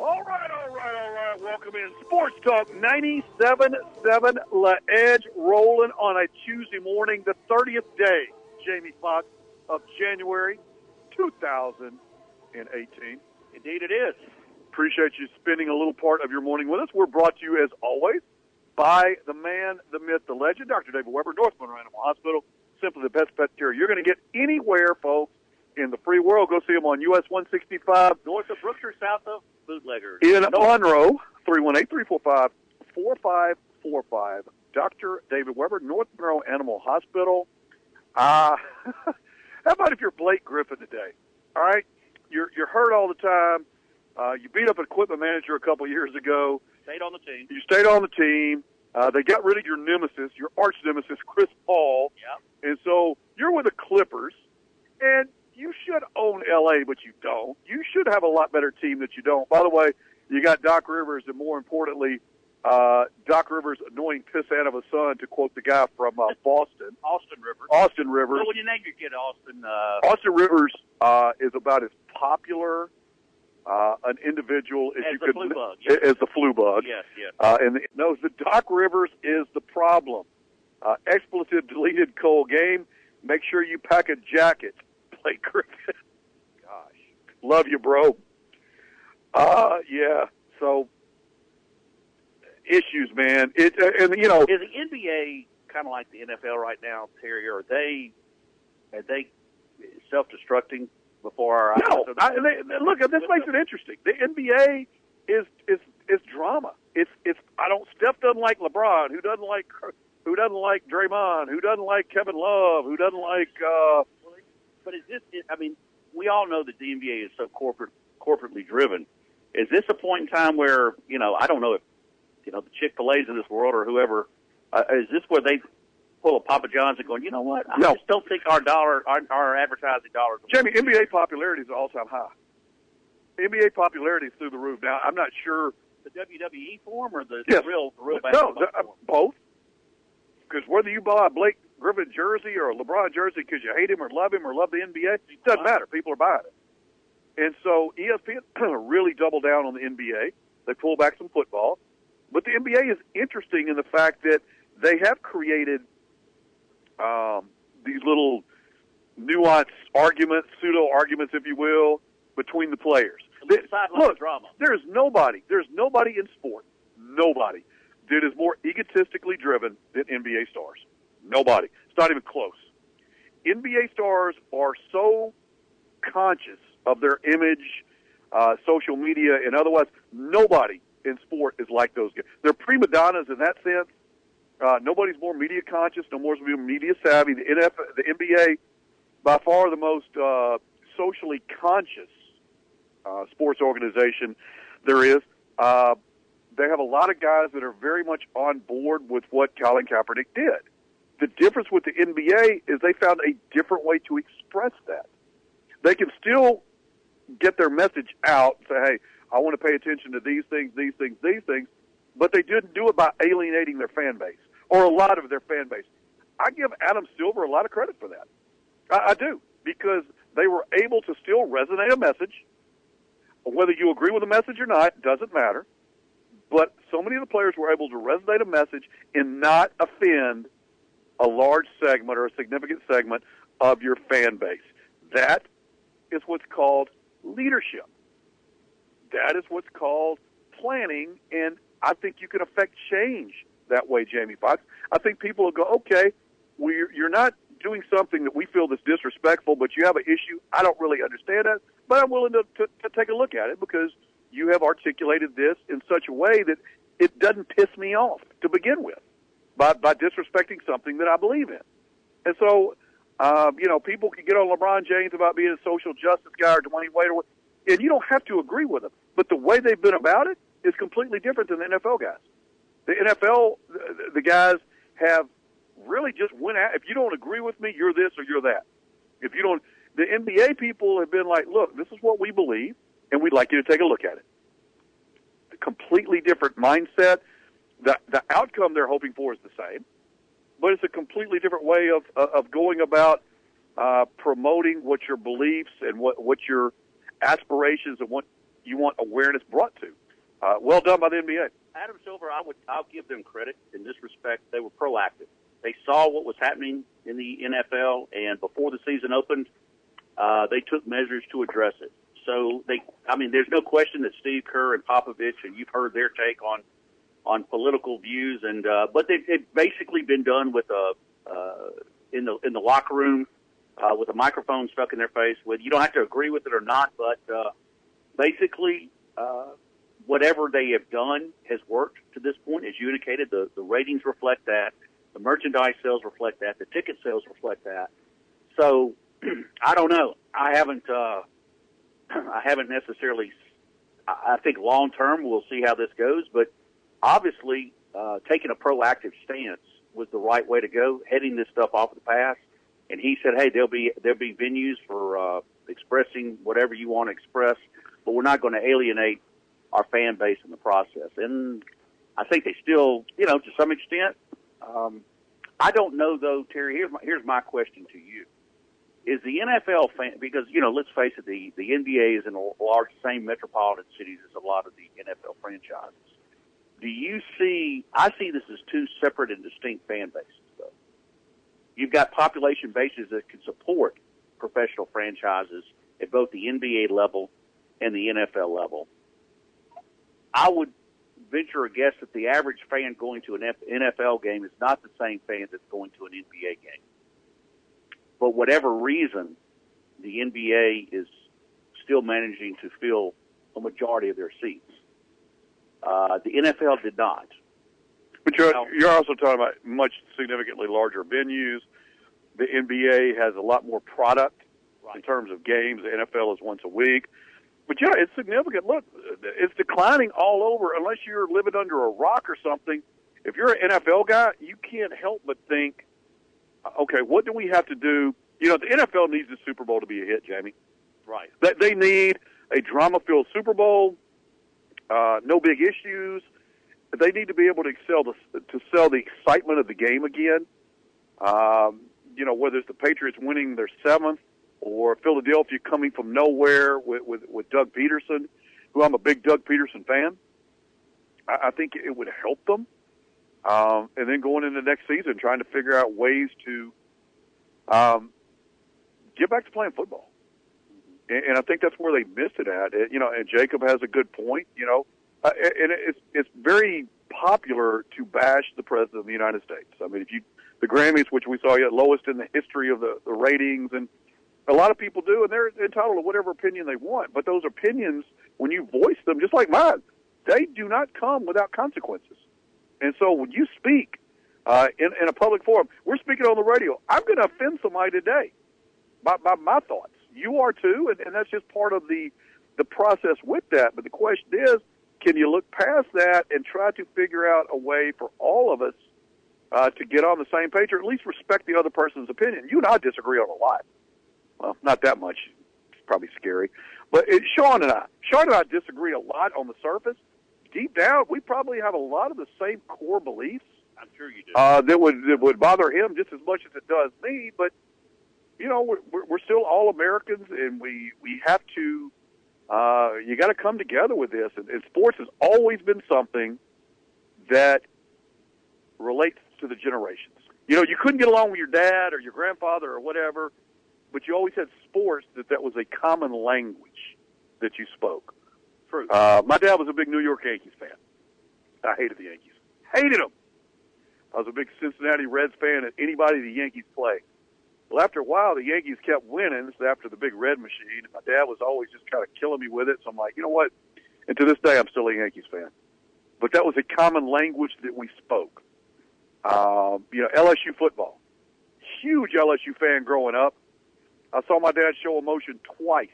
All right, all right, all right. Welcome in Sports Talk 97.7 La Edge rolling on a Tuesday morning, the 30th day, Jamie Fox of January 2018. Indeed, it is. Appreciate you spending a little part of your morning with us. We're brought to you, as always, by the man, the myth, the legend, Dr. David Weber, North Monroe Animal Hospital. Simply the best pet care you're going to get anywhere, folks, in the free world. Go see him on US 165 North of Brookshire, south of Bootlegger. in Monroe, 318-345-4545. Dr. David Weber, North Monroe Animal Hospital. Uh, how about if you're Blake Griffin today? All right? You're, you're hurt all the time. Uh, you beat up an equipment manager a couple years ago. Stayed on the team. You stayed on the team. Uh, they got rid of your nemesis, your arch nemesis, Chris Paul. Yeah. And so you're with the Clippers, and you should own LA, but you don't. You should have a lot better team that you don't. By the way, you got Doc Rivers, and more importantly, uh, Doc Rivers' annoying pissant of a son, to quote the guy from uh, Boston, Austin Rivers. Austin Rivers. Well, when you name your kid Austin, uh, Austin Rivers uh, is about as popular uh, an individual as, As you the could flu bug, yes. as the flu bug. yes, yes. Uh, and the, knows that Doc Rivers is the problem. Uh, expletive deleted Cole game. Make sure you pack a jacket. Blake Griffin. Gosh, love you, bro. Uh, yeah. So issues, man. It uh, and you know Is the NBA kind of like the NFL right now, Terry? Are they are they self-destructing before our eyes? No, I, they, they- look. This makes it interesting. The NBA is is is drama. It's it's. I don't. Steph doesn't like LeBron. Who doesn't like who doesn't like Draymond? Who doesn't like Kevin Love? Who doesn't like? uh But is this? I mean, we all know that the NBA is so corporate, corporately driven. Is this a point in time where you know? I don't know if you know the Chick Fil A's of this world or whoever. Uh, is this where they pull a Papa John's and going? You know what? I No. just don't think our dollar, our, our advertising dollars. Jamie, NBA popularity is at all time high. NBA popularity is through the roof. Now, I'm not sure. the WWE form or the, Yes. the real, the real no, basketball the, uh, both. Because whether you buy a Blake Griffin jersey or a LeBron jersey because you hate him or love him or love the NBA, it doesn't matter. People are buying it. And so ESPN really doubled down on the NBA. They pulled back some football. But the NBA is interesting in the fact that they have created um, these little nuanced arguments, pseudo arguments, if you will, between the players. Sideline Look, drama. there's nobody, there's nobody in sport, nobody that is more egotistically driven than NBA stars. Nobody. It's not even close. NBA stars are so conscious of their image, uh, social media, and otherwise, nobody in sport is like those guys. They're prima donnas in that sense. Uh, nobody's more media conscious, no more media savvy. The NFL, the NBA, by far the most uh, socially conscious uh, sports organization there is. Uh, they have a lot of guys that are very much on board with what Colin Kaepernick did. The difference with the NBA is they found a different way to express that. They can still get their message out, and say, hey, I want to pay attention to these things, these things, these things, but they didn't do it by alienating their fan base or a lot of their fan base. I give Adam Silver a lot of credit for that. I, I do because they were able to still resonate a message. Whether you agree with the message or not doesn't matter. But so many of the players were able to resonate a message and not offend a large segment or a significant segment of your fan base. That is what's called leadership. That is what's called planning, and I think you can affect change that way, Jamie Fox. I think people will go, okay, we're, you're not doing something that we feel that's disrespectful, but you have an issue. I don't really understand that, but I'm willing to, to, to take a look at it because you have articulated this in such a way that it doesn't piss me off to begin with by, by disrespecting something that I believe in. And so, um, you know, people can get on LeBron James about being a social justice guy or Dwyane Wade, or, and you don't have to agree with them. But the way they've been about it is completely different than the NFL guys. The NFL, the, the guys have really just went out. If you don't agree with me, you're this or you're that. If you don't, the NBA people have been like, look, this is what we believe, and we'd like you to take a look at it. A completely different mindset. The the outcome they're hoping for is the same, but it's a completely different way of of going about uh, promoting what your beliefs and what what your aspirations and what you want awareness brought to. Uh, well done by the NBA. Adam Silver, I would I'll give them credit in this respect. They were proactive. They saw what was happening in the NFL, and before the season opened, uh, they took measures to address it. So they, I mean, there's no question that Steve Kerr and Popovich, and you've heard their take on on political views, and uh, but they've, they've basically been done with a uh, in the in the locker room uh, with a microphone stuck in their face. With you don't have to agree with it or not, but uh, basically. Uh, whatever they have done has worked to this point. As you indicated, the, the ratings reflect that. The merchandise sales reflect that. The ticket sales reflect that. So I don't know. I haven't. Uh, I haven't necessarily. I think long term we'll see how this goes, but obviously uh, taking a proactive stance was the right way to go. Heading this stuff off the pass, and he said, "Hey, there'll be there'll be venues for uh, expressing whatever you want to express, but we're not going to alienate our fan base in the process." And I think they still, you know, to some extent. Um, I don't know though, Terry. Here's my here's my question to you: Is the NFL fan? Because you know, let's face it, the the NBA is in a large same metropolitan cities as a lot of the NFL franchises. Do you see? I see this as two separate and distinct fan bases. Though you've got population bases that can support professional franchises at both the NBA level and the NFL level. I would venture a guess that the average fan going to an NFL game is not the same fan that's going to an NBA game. For whatever reason, the NBA is still managing to fill a majority of their seats. Uh, the NFL did not. But you're, you're also talking about much significantly larger venues. The NBA has a lot more product right. in terms of games. The NFL is once a week. But yeah, it's significant. Look, it's declining all over. Unless you're living under a rock or something, if you're an NFL guy, you can't help but think, okay, what do we have to do? You know, the NFL needs the Super Bowl to be a hit, Jamie. Right. That they need a drama-filled Super Bowl. Uh, no big issues. They need to be able to excel to, to sell the excitement of the game again. Um, you know, whether it's the Patriots winning their seventh or Philadelphia coming from nowhere with, with, with Doug Pederson, who I'm a big Doug Pederson fan. I, I think it would help them. Um, and then going into next season, trying to figure out ways to um, get back to playing football. And, and I think that's where they missed it at. It, you know, and Jacob has a good point. You know, uh, and it's it's very popular to bash the president of the United States. I mean, if you the Grammys, which we saw yet lowest in the history of the, the ratings, and a lot of people do, and they're entitled to whatever opinion they want. But those opinions, when you voice them, just like mine, they do not come without consequences. And so when you speak uh, in, in a public forum, we're speaking on the radio. I'm going to offend somebody today by, by my thoughts. You are too, and, and that's just part of the the process with that. But the question is, can you look past that and try to figure out a way for all of us uh, to get on the same page, or at least respect the other person's opinion? You and I disagree on a lot well, not that much. It's probably scary. But it, Sean and I, Sean and I disagree a lot on the surface. Deep down, we probably have a lot of the same core beliefs. I'm sure you do. Uh, that would that would bother him just as much as it does me. But you know, we're we're still all Americans, and we we have to. Uh, you got to come together with this, and, and sports has always been something that relates to the generations. You know, you couldn't get along with your dad or your grandfather or whatever but you always had sports that that was a common language that you spoke. True. Uh, my dad was a big New York Yankees fan. I hated the Yankees. Hated them. I was a big Cincinnati Reds fan of anybody the Yankees played. Well, after a while, the Yankees kept winning. This is after the big red machine. My dad was always just kind of killing me with it. So I'm like, you know what? And to this day, I'm still a Yankees fan. But that was a common language that we spoke. Um, you know, LSU football. Huge LSU fan growing up. I saw my dad show emotion twice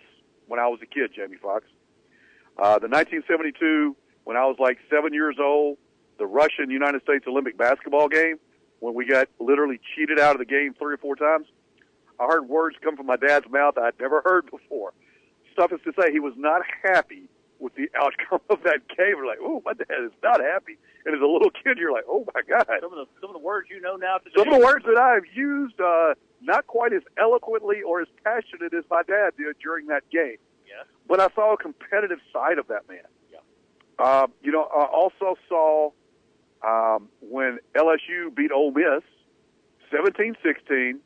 when I was a kid, Jamie Foxx. Uh, the 1972, when I was like seven years old, the Russian United States Olympic basketball game. when we got literally cheated out of the game three or four times. I heard words come from my dad's mouth I'd never heard before. Stuff is to say he was not happy with the outcome of that game. We're like, oh, my dad is not happy. And as a little kid, you're like, oh my god. Some of the some of the words you know now today. Some of the words that I've used, uh, not quite as eloquently or as passionate as my dad did during that game. But I saw a competitive side of that man. Yeah. Uh, you know, I also saw um, when LSU beat Ole Miss 17-16,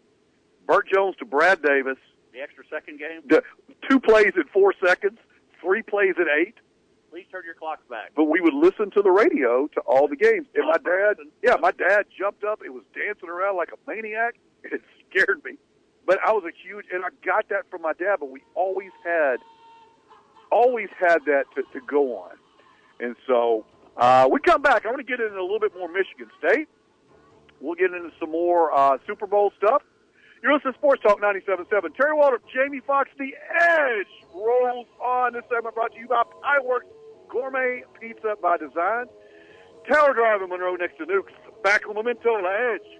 Bert Jones to Brad Davis, The extra second game. the, two plays in four seconds, three plays in eight. Please turn your clocks back. But we would listen to the radio to all the games. And my dad, yeah, my dad jumped up. It was dancing around like a maniac. It scared me. But I was a huge, and I got that from my dad. But we always had, always had that to, to go on. And so uh, we come back. I want to get into a little bit more Michigan State. We'll get into some more uh, Super Bowl stuff. You're listening to Sports Talk 97.7. Terry Waldrop, Jamie Fox, The Edge rolls on. This segment brought to you by Pieworks Gourmet Pizza by Design. Tower Drive in Monroe next to Nukes. Back on Memento The Edge.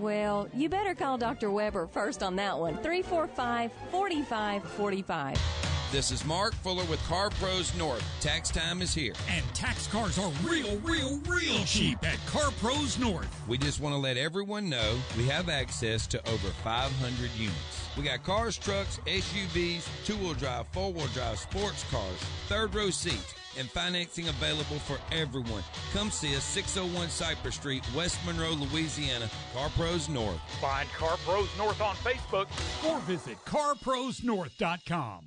Well, you better call Dr. Weber first on that one. 345 4545. This is Mark Fuller with Car Pros North. Tax time is here. And tax cars are real, real, real cheap at Car Pros North. We just want to let everyone know we have access to over 500 units. We got cars, trucks, SUVs, two wheel drive, four wheel drive, sports cars, third row seats, and financing available for everyone. Come see us 601 Cypress Street, West Monroe, Louisiana. Car Pros North. Find Car Pros North on Facebook or visit carprosnorth.com.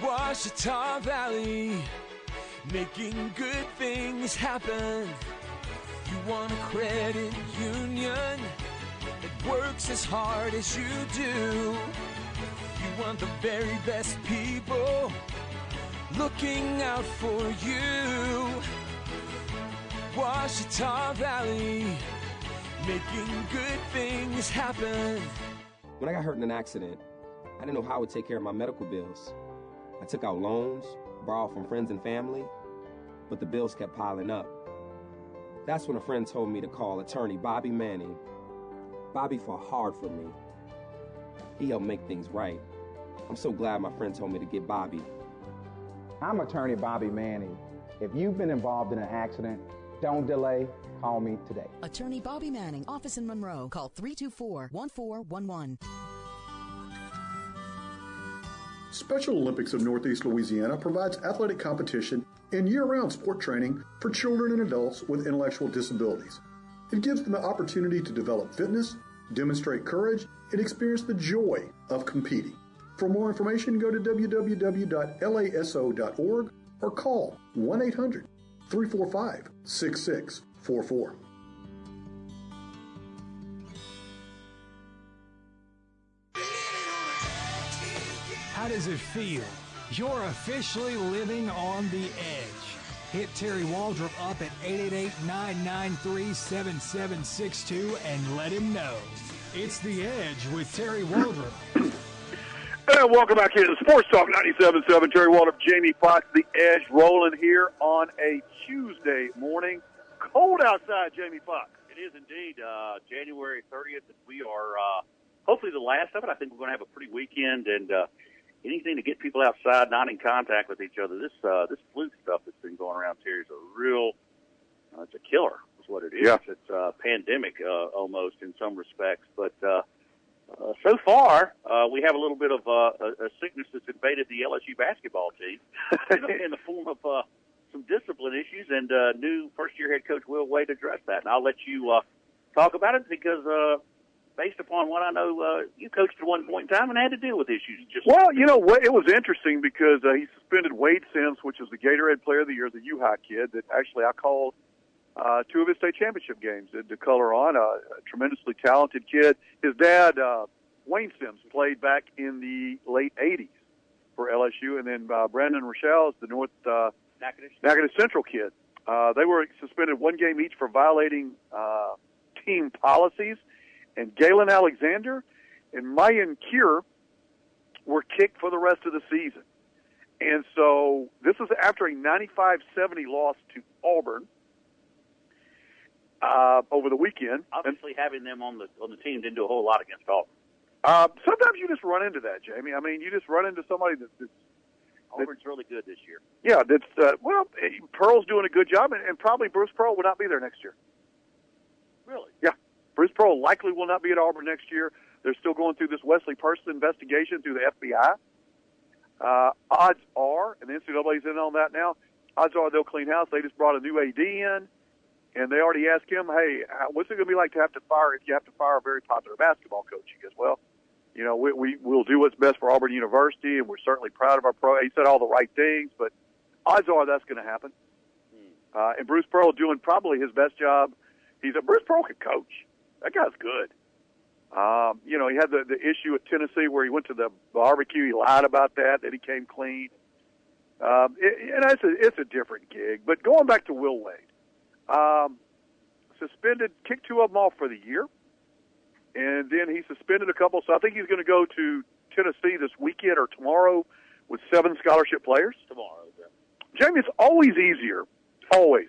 Ouachita Valley, making good things happen. You want a credit union that works as hard as you do. Want the very best people looking out for you. Ouachita Valley, making good things happen. When I got hurt in an accident, I didn't know how I would take care of my medical bills. I took out loans, borrowed from friends and family, but the bills kept piling up. That's when a friend told me to call attorney Bobby Manning. Bobby fought hard for me. He helped make things right. I'm so glad my friend told me to get Bobby. I'm attorney Bobby Manning. If you've been involved in an accident, don't delay. Call me today. Attorney Bobby Manning, office in Monroe. Call 324 1411. Special Olympics of Northeast Louisiana provides athletic competition and year round sport training for children and adults with intellectual disabilities. It gives them the opportunity to develop fitness, demonstrate courage, and experience the joy of competing. For more information, go to www.laso.org or call 1 800 345 6644. How does it feel? You're officially living on the edge. Hit Terry Waldrop up at 888-993-7762 and let him know. It's The Edge with Terry Waldrop. And welcome back here to Sports Talk 97.7. Terry Waldrop, Jamie Fox, The Edge rolling here on a Tuesday morning. Cold outside, Jamie Fox. It is indeed uh, January 30th, and we are uh, hopefully the last of it. I think we're going to have a pretty weekend, and uh, anything to get people outside, not in contact with each other. This uh, this flu stuff that's been going around here is a real, uh, it's a killer. Is what it is. Yeah. It's a pandemic uh, almost in some respects, but. Uh, uh, so far, uh, we have a little bit of uh, a, sickness that's invaded the LSU basketball team in the form of uh, some discipline issues, and uh, new first-year head coach Will Wade addressed that. And I'll let you uh, talk about it because uh, based upon what I know, uh, you coached at one point in time and had to deal with issues. Just Well, you know? It was interesting because uh, he suspended Wayde Sims, which was the Gatorade Player of the Year, the U High kid that actually I called uh, two of his state championship games to, to color on. Uh, a tremendously talented kid. His dad, uh, Wayne Sims, played back in the late '80s for LSU, and then uh, Brandon Rachal is the North uh, Natchitoches. Natchitoches Central kid. Uh, they were suspended one game each for violating uh, team policies, and Galen Alexander and Mayan Kiir were kicked for the rest of the season. And so this is after a 95-70 loss to Auburn uh, over the weekend. Obviously, having them on the on the team didn't do a whole lot against Auburn. Uh, sometimes you just run into that, Jamie. I mean, you just run into somebody that, that's Auburn's really good this year. yeah, that's uh, well, Pearl's doing a good job, and, and probably Bruce Pearl will not be there next year. Really? Yeah, Bruce Pearl likely will not be at Auburn next year. They're still going through this Wesley Person investigation through the FBI. Uh, odds are, and the NCAA's in on that now. Odds are they'll clean house. They just brought a new AD in, and they already asked him, "Hey, what's it going to be like to have to fire if you have to fire a very popular basketball coach?" He goes, "Well, you know, we, we we'll do what's best for Auburn University, and we're certainly proud of our pro." He said all the right things, but odds are that's going to happen. Uh, and Bruce Pearl doing probably his best job. He's a Bruce Pearl can coach. That guy's good. Um, you know, he had the, the issue at Tennessee where he went to the barbecue. He lied about that. That he came clean. Um, it, and it's a, it's a different gig. But going back to Will Wade, um, suspended, kicked two of them off for the year, and then he suspended a couple. So I think he's going to go to Tennessee this weekend or tomorrow with seven scholarship players. Tomorrow. yeah. Jamie, it's always easier, always,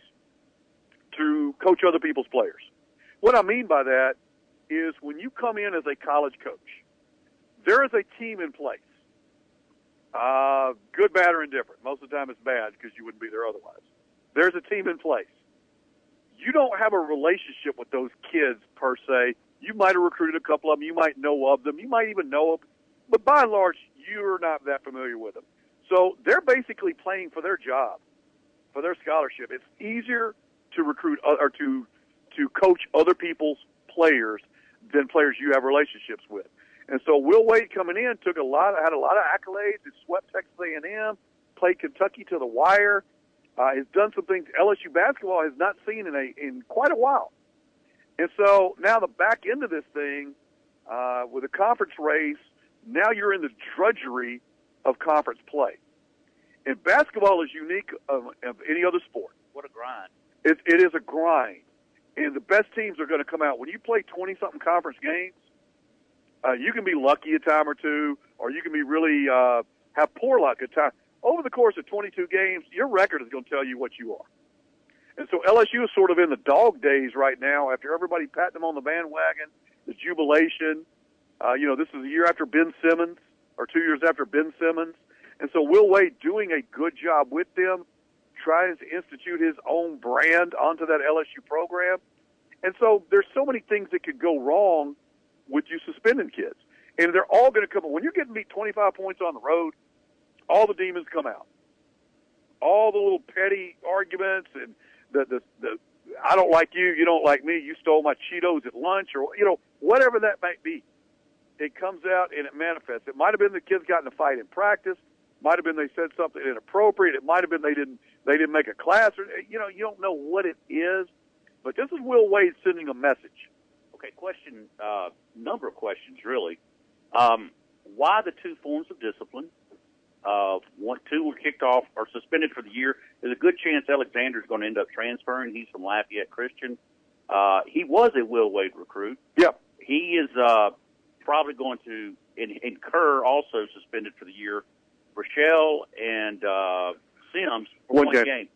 to coach other people's players. What I mean by that is when you come in as a college coach, there is a team in place. Uh, good, bad, or indifferent. Most of the time it's bad because you wouldn't be there otherwise. There's a team in place. You don't have a relationship with those kids per se. You might have recruited a couple of them. You might know of them. You might even know them. But by and large, you're not that familiar with them. So they're basically playing for their job, for their scholarship. It's easier to recruit or to to coach other people's players than players you have relationships with. And so Will Wade coming in took a lot, had a lot of accolades. He swept Texas A&M, played Kentucky to the wire. Uh, has done some things LSU basketball has not seen in a in quite a while. And so now the back end of this thing, uh, with a conference race, now you're in the drudgery of conference play. And basketball is unique of, of any other sport. What a grind. It, it is a grind. And the best teams are going to come out. When you play 20 something conference games, uh, you can be lucky a time or two, or you can be really uh, have poor luck at time. Over the course of 22 games, your record is going to tell you what you are. And so LSU is sort of in the dog days right now after everybody patting them on the bandwagon, the jubilation. Uh, you know, this is a year after Ben Simmons, or two years after Ben Simmons. And so Will Wade doing a good job with them, trying to institute his own brand onto that LSU program. And so there's so many things that could go wrong with you suspending kids. And they're all going to come. When you're getting beat 25 points on the road, all the demons come out. All the little petty arguments and the, the, the, I don't like you, you don't like me, you stole my Cheetos at lunch, or, you know, whatever that might be. It comes out and it manifests. It might have been the kids got in a fight in practice. Might have been they said something inappropriate. It might have been they didn't they didn't make a class, or you know you don't know what it is. But this is Will Wade sending a message. Okay, question. Uh, number of questions, really. Um, why the two forms of discipline? Uh, one, two were kicked off or suspended for the year. There's a good chance Alexander's going to end up transferring. He's from Lafayette Christian. Uh, he was a Will Wade recruit. Yep. He is uh, probably going to in, incur also suspended for the year. Rachal and uh, Sims for One one, game. game.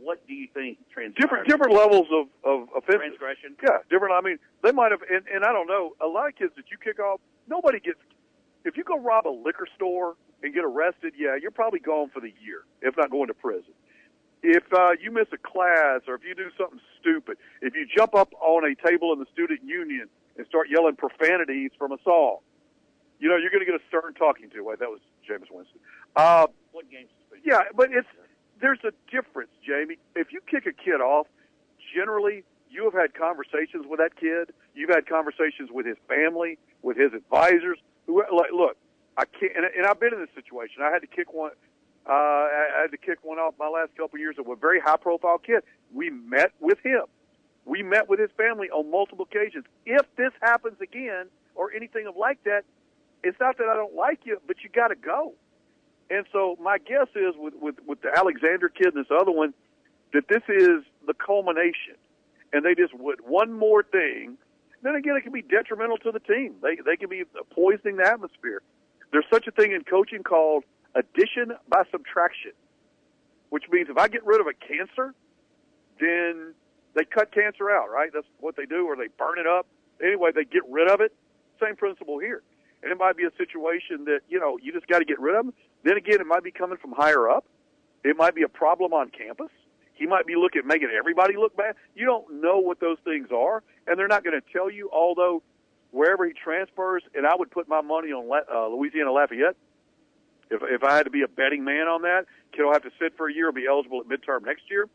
What do you think? Different different levels of of offense. transgression. Yeah, different. I mean, they might have, and, and I don't know. A lot of kids that you kick off, nobody gets. If you go rob a liquor store and get arrested, yeah, you're probably gone for the year, if not going to prison. If uh, you miss a class, or if you do something stupid, if you jump up on a table in the student union and start yelling profanities from a song, you know you're going to get a stern talking to. Wait, that was Jameis Winston. Uh, What games? yeah, but it's there's a difference, Jamie. If you kick a kid off, generally you have had conversations with that kid. You've had conversations with his family, with his advisors. Who like, look, I can't, and, and I've been in this situation. I had to kick one. Uh, I had to kick one off my last couple of years of a very high-profile kid. We met with him. We met with his family on multiple occasions. If this happens again or anything of like that, it's not that I don't like you, but you got to go. And so my guess is with, with with the Alexander kid and this other one that this is the culmination, and they just would one more thing. Then again, it can be detrimental to the team. They they can be poisoning the atmosphere. There's such a thing in coaching called addition by subtraction, which means if I get rid of a cancer, then they cut cancer out, right? That's what they do, or they burn it up. Anyway, they get rid of it. Same principle here. And it might be a situation that, you know, you just got to get rid of them. Then again, it might be coming from higher up. It might be a problem on campus. He might be looking making everybody look bad. You don't know what those things are, and they're not going to tell you. Although wherever he transfers, and I would put my money on uh, Louisiana Lafayette. If if I had to be a betting man on that, kid will have to sit for a year be eligible at midterm next year.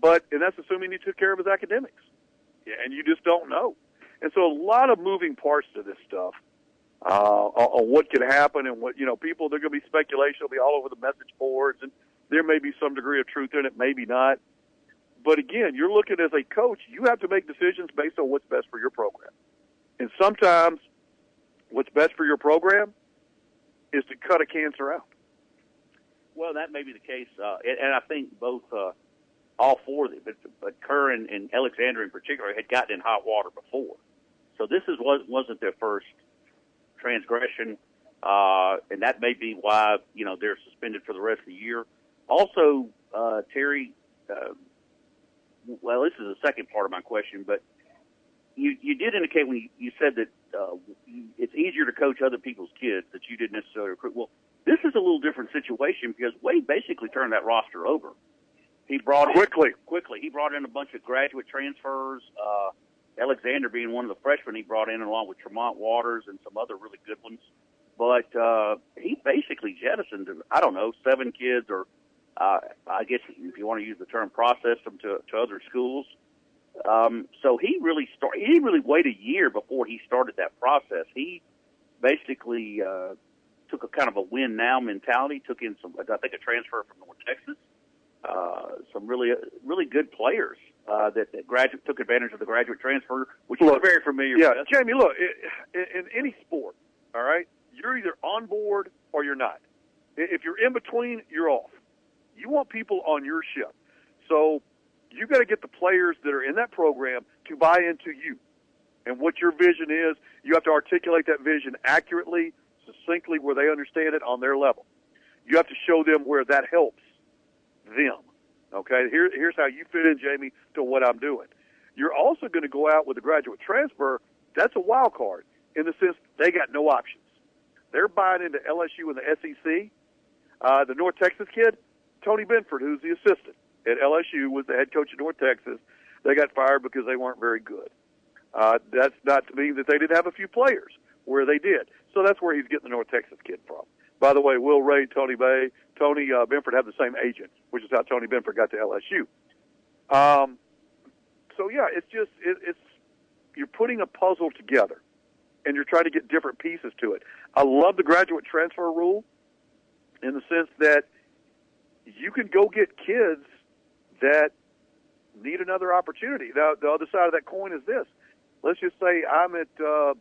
But and that's assuming he took care of his academics. Yeah, and you just don't know. And so a lot of moving parts to this stuff uh, on what could happen and what you know. People, there's going to be speculation. It'll be all over the message boards, and there may be some degree of truth in it, maybe not. But again, you're looking as a coach. You have to make decisions based on what's best for your program. And sometimes, what's best for your program is to cut a cancer out. Well, that may be the case, uh, and, and I think both, uh, all four of them, but, but Kiir and, and Alexander in particular, had gotten in hot water before. So this is was wasn't their first transgression, uh, and that may be why you know they're suspended for the rest of the year. Also, uh, Terry, uh, well, this is the second part of my question, but you you did indicate when you, you said that uh, it's easier to coach other people's kids that you didn't necessarily recruit. Well, this is a little different situation because Wade basically turned that roster over. He brought quickly, in, quickly. He brought in a bunch of graduate transfers. Uh, Alexander being one of the freshmen he brought in along with Tremont Waters and some other really good ones. But uh, he basically jettisoned, I don't know, seven kids or uh, I guess if you want to use the term, processed them to, to other schools. Um, so he really started, he really waited a year before he started that process. He basically, uh, took a kind of a win now mentality, took in some, I think a transfer from North Texas, uh, some really, really good players uh, that, that graduate took advantage of the graduate transfer, which look, is very familiar. Yeah, with. Jamie, look, in, in any sport, all right, you're either on board or you're not. If you're in between, you're off. You want people on your ship, so you got to get the players that are in that program to buy into you and what your vision is. You have to articulate that vision accurately, succinctly, where they understand it on their level. You have to show them where that helps them. Okay, Here, here's how you fit in, Jamie, to what I'm doing. You're also going to go out with a graduate transfer. That's a wild card in the sense they got no options. They're buying into LSU and the SEC. Uh, the North Texas kid, Tony Benford, who's the assistant at LSU, was the head coach of North Texas. They got fired because they weren't very good. Uh, that's not to mean that they didn't have a few players where they did. So that's where he's getting the North Texas kid from. By the way, Will Ray, Tony Bay, Tony uh, Benford have the same agent, which is how Tony Benford got to LSU. Um, so yeah, it's just it, it's you're putting a puzzle together, and you're trying to get different pieces to it. I love the graduate transfer rule, in the sense that you can go get kids that need another opportunity. Now, the other side of that coin is this: let's just say I'm at uh,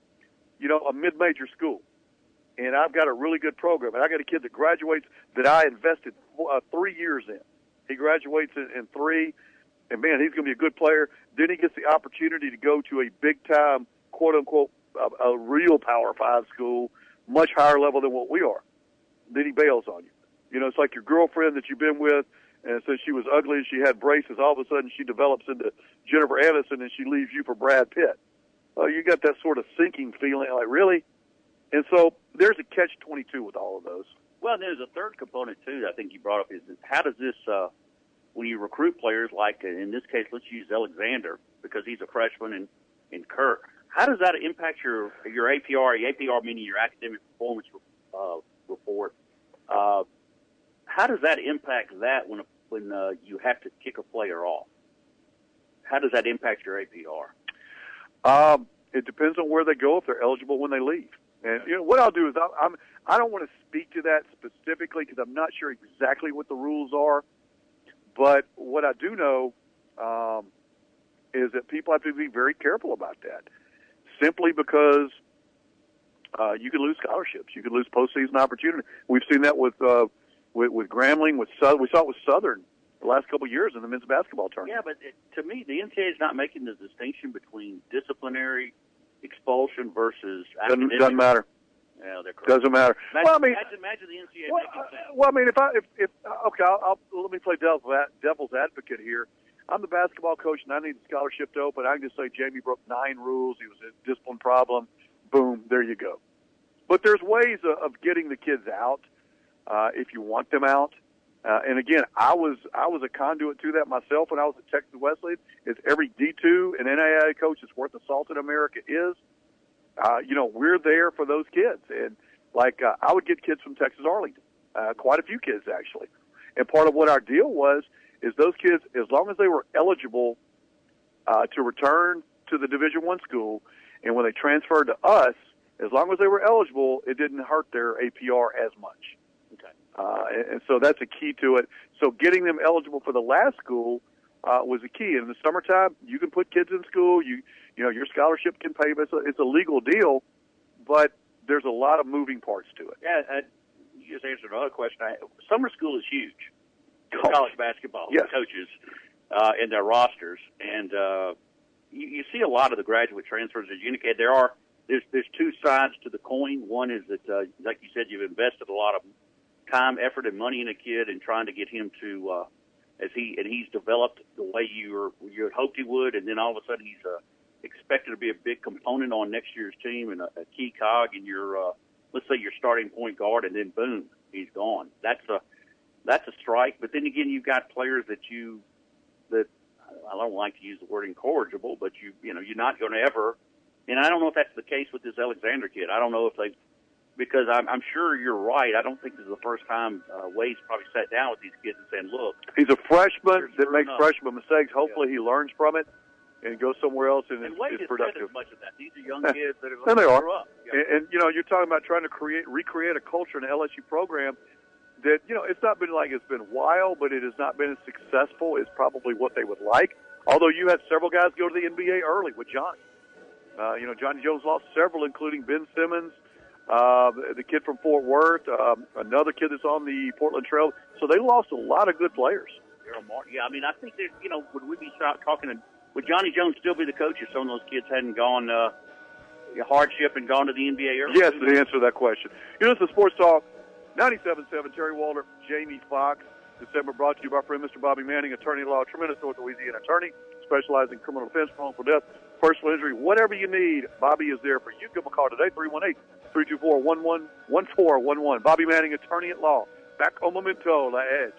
you know a mid-major school and I've got a really good program, and I got a kid that graduates that I invested uh, three years in. He graduates in, in three, and man, he's going to be a good player. Then he gets the opportunity to go to a big time, quote unquote, a, a real Power Five school, much higher level than what we are. Then he bails on you. You know, it's like your girlfriend that you've been with, and so she was ugly and she had braces, all of a sudden she develops into Jennifer Aniston and she leaves you for Brad Pitt. Well, you got that sort of sinking feeling, like really and so there's a catch 22 with all of those. Well, there's a third component too. That I think you brought up is how does this uh, when you recruit players like uh, in this case, let's use Alexander because he's a freshman and in Kirk. How does that impact your your APR? APR meaning your academic performance uh, report. Uh, how does that impact that when when uh, you have to kick a player off? how does that impact your APR? Um, it depends on where they go if they're eligible when they leave. And you know what I'll do is I, I'm I don't want to speak to that specifically because I'm not sure exactly what the rules are. But what I do know um, is that people have to be very careful about that, simply because uh, you can lose scholarships, you can lose postseason opportunity. We've seen that with uh, with, with Grambling, with Southern. We saw it with Southern the last couple of years in the men's basketball tournament. Yeah, but it, to me, the NCAA is not making the distinction between disciplinary expulsion versus Doesn't, doesn't matter. Yeah, they're correct. Doesn't matter. Imagine, well, I mean, imagine, imagine the NCAA Well, uh, well, I mean, if I if, if uh, okay, I'll, I'll let me play devil's devil's advocate here. I'm the basketball coach, and I need the scholarship to open. I can just say Jamie broke nine rules. He was a discipline problem. Boom, there you go. But there's ways of, of getting the kids out uh, if you want them out. Uh, and again, I was I was a conduit to that myself when I was at Texas Wesleyan. Is every D2 and NAIA coach that's worth the salt in America is, uh, you know, we're there for those kids. And like uh, I would get kids from Texas Arlington, uh, quite a few kids actually. And part of what our deal was is those kids, as long as they were eligible uh, to return to the Division One school, and when they transferred to us, as long as they were eligible, it didn't hurt their APR as much. Uh, and, and so that's a key to it. So getting them eligible for the last school uh, was a key. In the summertime, you can put kids in school. You you know your scholarship can pay. But it's a, it's a legal deal, but there's a lot of moving parts to it. Yeah, uh, you just answered another question. I, summer school is huge. in College basketball Yes. coaches uh, and their rosters, and uh, you, you see a lot of the graduate transfers. As you indicated, there are there's there's two sides to the coin. One is that, uh, like you said, you've invested a lot of time, effort, and money in a kid, and trying to get him to uh, as he and he's developed the way you were you had hoped he would, and then all of a sudden he's uh, expected to be a big component on next year's team and a, a key cog in your uh, let's say your starting point guard, and then boom, he's gone. That's a that's a strike. But then again, you've got players that you that I don't like to use the word incorrigible, but you you know you're not going to ever. And I don't know if that's the case with this Alexander kid. I don't know if they because I'm, I'm sure you're right. I don't think this is the first time uh, Wade's probably sat down with these kids and said, "Look, He's a freshman that makes enough. freshman mistakes. Hopefully, he learns from it and goes somewhere else and, and is, Wade is productive. much of that. These are young kids that are And going to grow up." Yeah. And, and you know, you're talking about trying to create, recreate a culture in the LSU program that you know it's not been like it's been wild, but it has not been as successful as probably what they would like. Although you had several guys go to the NBA early with Johnny. Uh, you know, Johnny Jones lost several, including Ben Simmons, uh, the kid from Fort Worth, um, another kid that's on the Portland Trail. So they lost a lot of good players. Yeah, I mean, I think that you know, would we be talking? To, would Johnny Jones still be the coach if some of those kids hadn't gone uh, hardship and gone to the NBA early? Yes, to answer to that question. You know, it's the Sports Talk 97.7, Terry Waldrop, Jamie Fox. December brought to you by our friend Mr. Bobby Manning, attorney at law, tremendous North Louisiana attorney, specializing in criminal defense, wrongful death, personal injury, whatever you need. Bobby is there for you. Give him a call today, 318-324-1411. Bobby Manning, attorney at law. Back on Memento, La Edge.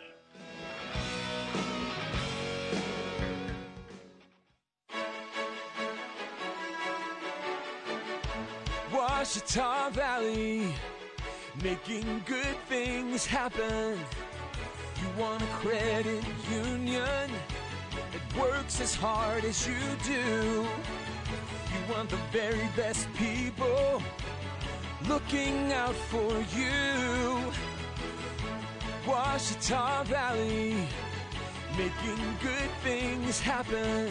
Ouachita Valley, making good things happen. You want a credit union that works as hard as you do. You want the very best people looking out for you. Ouachita Valley, making good things happen.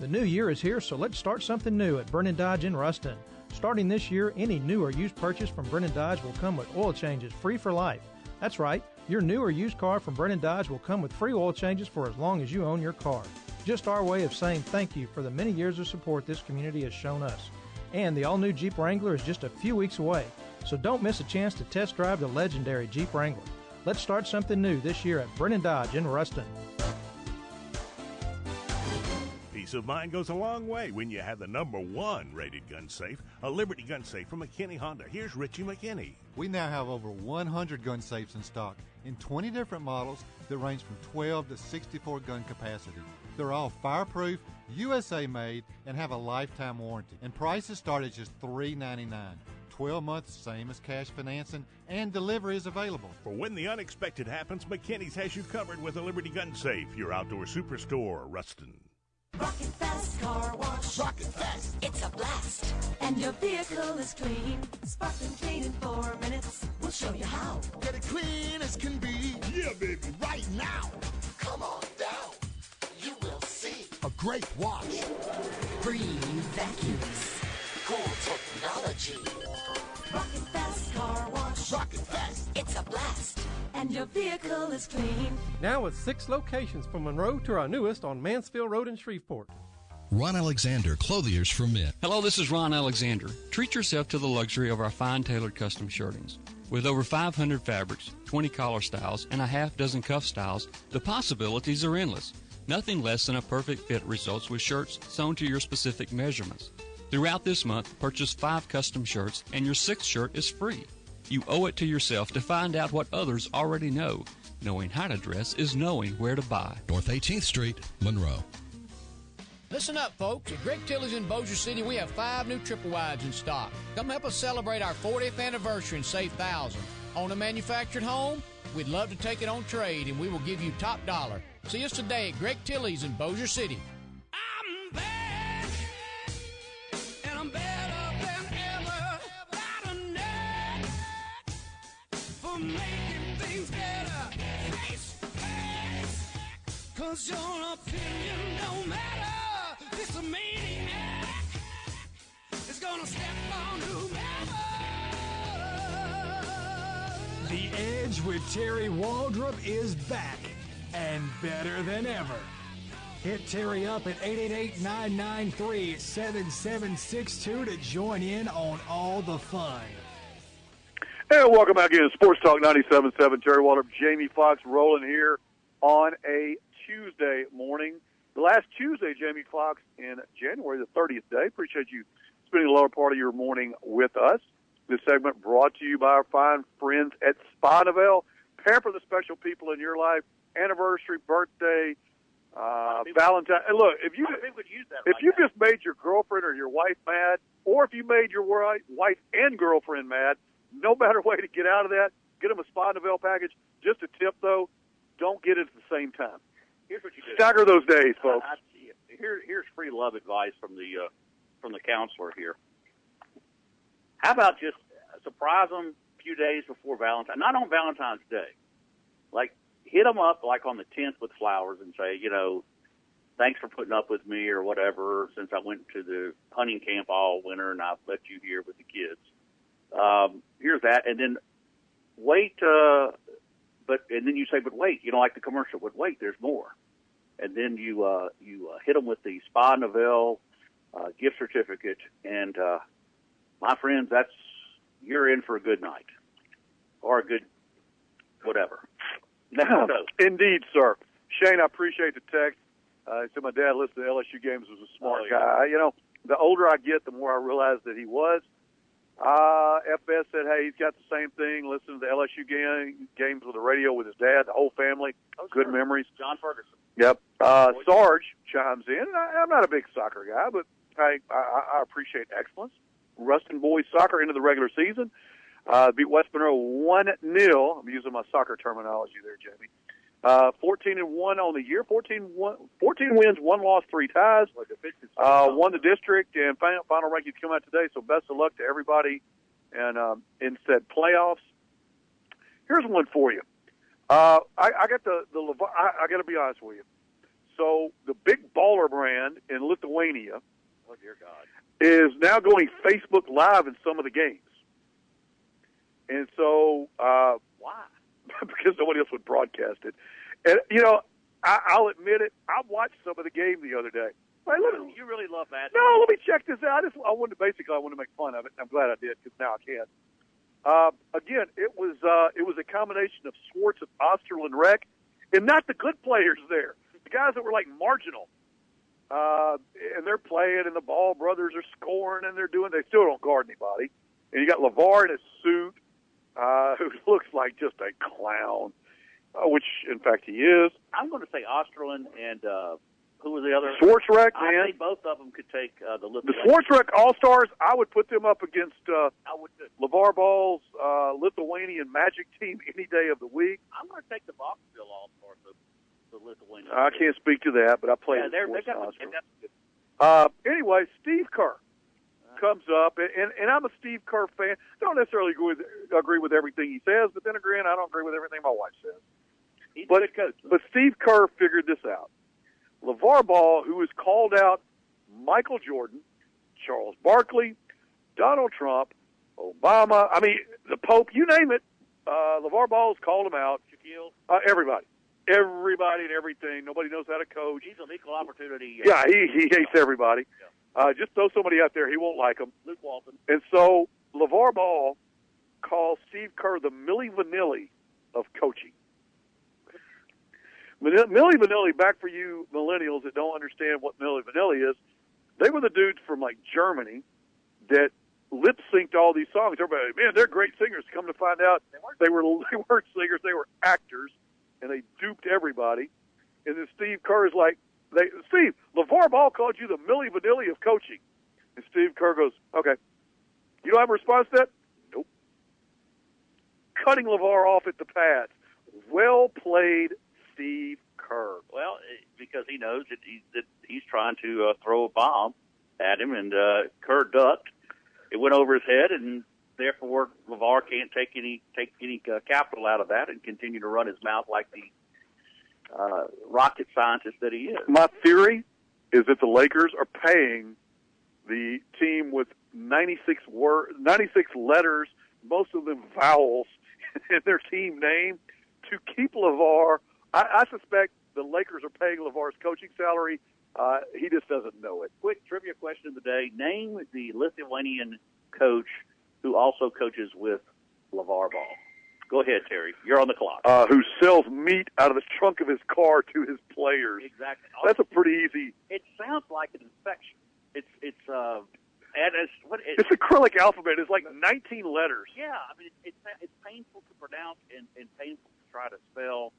The new year is here, so let's start something new at Brennan Dodge in Ruston. Starting this year, any new or used purchase from Brennan Dodge will come with oil changes free for life. That's right, your new or used car from Brennan Dodge will come with free oil changes for as long as you own your car. Just our way of saying thank you for the many years of support this community has shown us. And the all new Jeep Wrangler is just a few weeks away, so don't miss a chance to test drive the legendary Jeep Wrangler. Let's start something new this year at Brennan Dodge in Ruston. Peace of mind goes a long way when you have the number one rated gun safe, a Liberty gun safe from McKinney Honda. Here's Richie McKinney. We now have over 100 gun safes in stock in 20 different models that range from 12 to 64 gun capacity. They're all fireproof, USA made, and have a lifetime warranty. And prices start at just $3.99. 12 months, same as cash financing, and delivery is available. For when the unexpected happens, McKinney's has you covered with a Liberty gun safe, your outdoor superstore, Ruston. Rocket Fast Car Wash. Rocket Fast. It's a blast. And your vehicle is clean. Sparkling clean in four minutes. We'll show you how. Get it clean as can be. Yeah, baby. Right now. Come on down. You will see a great wash. Breathe vacuums. Cool technology. Rocket Fast Car Wash. Rocket Fast. It's a blast. And your vehicle is clean. Now with six locations from Monroe to our newest on Mansfield Road in Shreveport. Ron Alexander, Clothiers for Men. Hello, this is Ron Alexander. Treat yourself to the luxury of our fine tailored custom shirtings. With over 500 fabrics, 20 collar styles, and a half dozen cuff styles, the possibilities are endless. Nothing less than a perfect fit results with shirts sewn to your specific measurements. Throughout this month, purchase five custom shirts and your sixth shirt is free. You owe it to yourself to find out what others already know. Knowing how to dress is knowing where to buy. North 18th Street, Monroe. Listen up, folks. At Greg Tilley's in Bossier City, we have five new triple wides in stock. Come help us celebrate our 40th anniversary and save thousands. Own a manufactured home? We'd love to take it on trade, and we will give you top dollar. See us today at Greg Tilley's in Bossier City. And I'm better than ever. Got a for making things better. Face, face. Cause your opinion don't matter. Maniac gonna step on whomever. Edge with Terry Waldrop is back and better than ever. Hit Terry up at 888-993-7762 to join in on all the fun. And welcome back in Sports Talk 97.7. Terry Waldrop, Jamie Fox rolling here on a Tuesday morning. The last Tuesday, Jamie Fox, in January, the 30th day. Appreciate you spending the lower part of your morning with us. This segment brought to you by our fine friends at Spinavel. Pamper the special people in your life. Anniversary, birthday, uh, Valentine. And look, if you if you just made your girlfriend or your wife mad, or if you made your wife and girlfriend mad, no better way to get out of that. Get them a Spinavel package. Just a tip though, don't get it at the same time. Here's what you do. Stagger those days, folks. I, I, here, here's free love advice from the uh, from the counselor here. How about just surprise them a few days before Valentine? Not on Valentine's Day. Like hit them up like on the 10th with flowers and say, you know, thanks for putting up with me or whatever. Since I went to the hunting camp all winter and I've left you here with the kids. Um, here's that, and then wait. Uh, but and then you say, but wait, you don't like the commercial. But wait, there's more. And then you uh, you uh, hit them with the Spa Novell uh, gift certificate, and uh, my friends, that's you're in for a good night or a good whatever. Show. Indeed, sir. Shane, I appreciate the text. Uh, he said my dad listened to LSU games was a smart Oh, yeah. guy. You know, the older I get, the more I realize that he was. Uh, FS said, hey, he's got the same thing. Listen to the LSU game, games with the radio with his dad, the whole family. Good memories. John Ferguson. Yep. Uh, Sarge chimes in. And I, I'm not a big soccer guy, but I, I, I appreciate excellence. Ruston boys soccer into the regular season. Uh, beat West Monroe 1 0. I'm using my soccer terminology there, Jamie. Uh, 14 and 1 on the year. 14, one, 14 wins, one loss, three ties. Uh, won the district and final, final rankings come out today. So best of luck to everybody and um, in said playoffs. Here's one for you. Uh, I, I got the the Lev- I, I got to be honest with you. So the big baller brand in Lithuania Oh dear God. Is now going Facebook Live in some of the games, and so uh, why? because nobody else would broadcast it. And you know, I, I'll admit it. I watched some of the game the other day. Hey, let me, You really love that. no, let me check this out. I just I wanted to, basically I wanted to make fun of it. and I'm glad I did because now I can. Uh, again, it was uh, it was a combination of Swartz and Osterland Rec, and not the good players there. The guys that were like marginal, uh, and they're playing, and the Ball brothers are scoring, and they're doing. They still don't guard anybody. And you got LaVar in a suit, uh, who looks like just a clown, uh, which in fact he is. I'm going to say Osterland and uh, who was the other? Swartz Rec, I man. think both of them could take uh, the The Lithuania. Swartz Rec All Stars, I would put them up against uh, I would. too. LaVar Ball's uh, Lithuanian Magic team any day of the week. I'm going to take the Boxville All Stars. The. I can't speak to that, but I played yeah, they're, they Fort got, Oscar. they got good. Uh, anyway, Steve Kerr comes up, and, and, and I'm a Steve Kerr fan. Don't necessarily agree with, agree with everything he says, but then again, I don't agree with everything my wife says. He's but, a good coach. But Steve Kerr figured this out. LaVar Ball, who has called out Michael Jordan, Charles Barkley, Donald Trump, Obama, I mean, the Pope, you name it, uh, LaVar Ball has called him out. Shaquille, Uh, everybody. Everybody and everything. Nobody knows how to coach. he's an equal opportunity. uh, Yeah, he, he hates everybody. Uh, just throw somebody out there, he won't like them. Luke Walton. And so LaVar Ball calls Steve Kerr the Milli Vanilli of coaching. Milli Vanilli, back for you millennials that don't understand what Milli Vanilli is, they were the dudes from like Germany that lip synced all these songs. Everybody, man, they're great singers. Come to find out, they were they weren't singers, they were actors, and they duped everybody. And then Steve Kerr is like, they, Steve, LaVar Ball called you the Milli Vanilli of coaching. And Steve Kerr goes, okay. You don't have a response to that? Nope. Cutting LaVar off at the pads. Well played, Steve Kerr. Well, eh, because he knows that, he, that he's trying to uh, throw a bomb at him, and uh, Kerr ducked. It went over his head, and therefore LaVar can't take any take any uh, capital out of that and continue to run his mouth like the uh, rocket scientist that he is. My theory is that the Lakers are paying the team with 96 word, 96 letters, most of them vowels in their team name, to keep LaVar. I, I suspect the Lakers are paying LaVar's coaching salary. Uh, he just doesn't know it. Quick trivia question of the day: Name the Lithuanian coach who also coaches with LaVar Ball. Go ahead, Terry. You're on the clock. Uh, who sells meat out of the trunk of his car to his players? Exactly. That's a pretty easy. It sounds like an infection. It's it's uh, and it's what it, It's acrylic alphabet. It's like 19 letters. Yeah, I mean, it's it's painful to pronounce and, and painful to try to spell.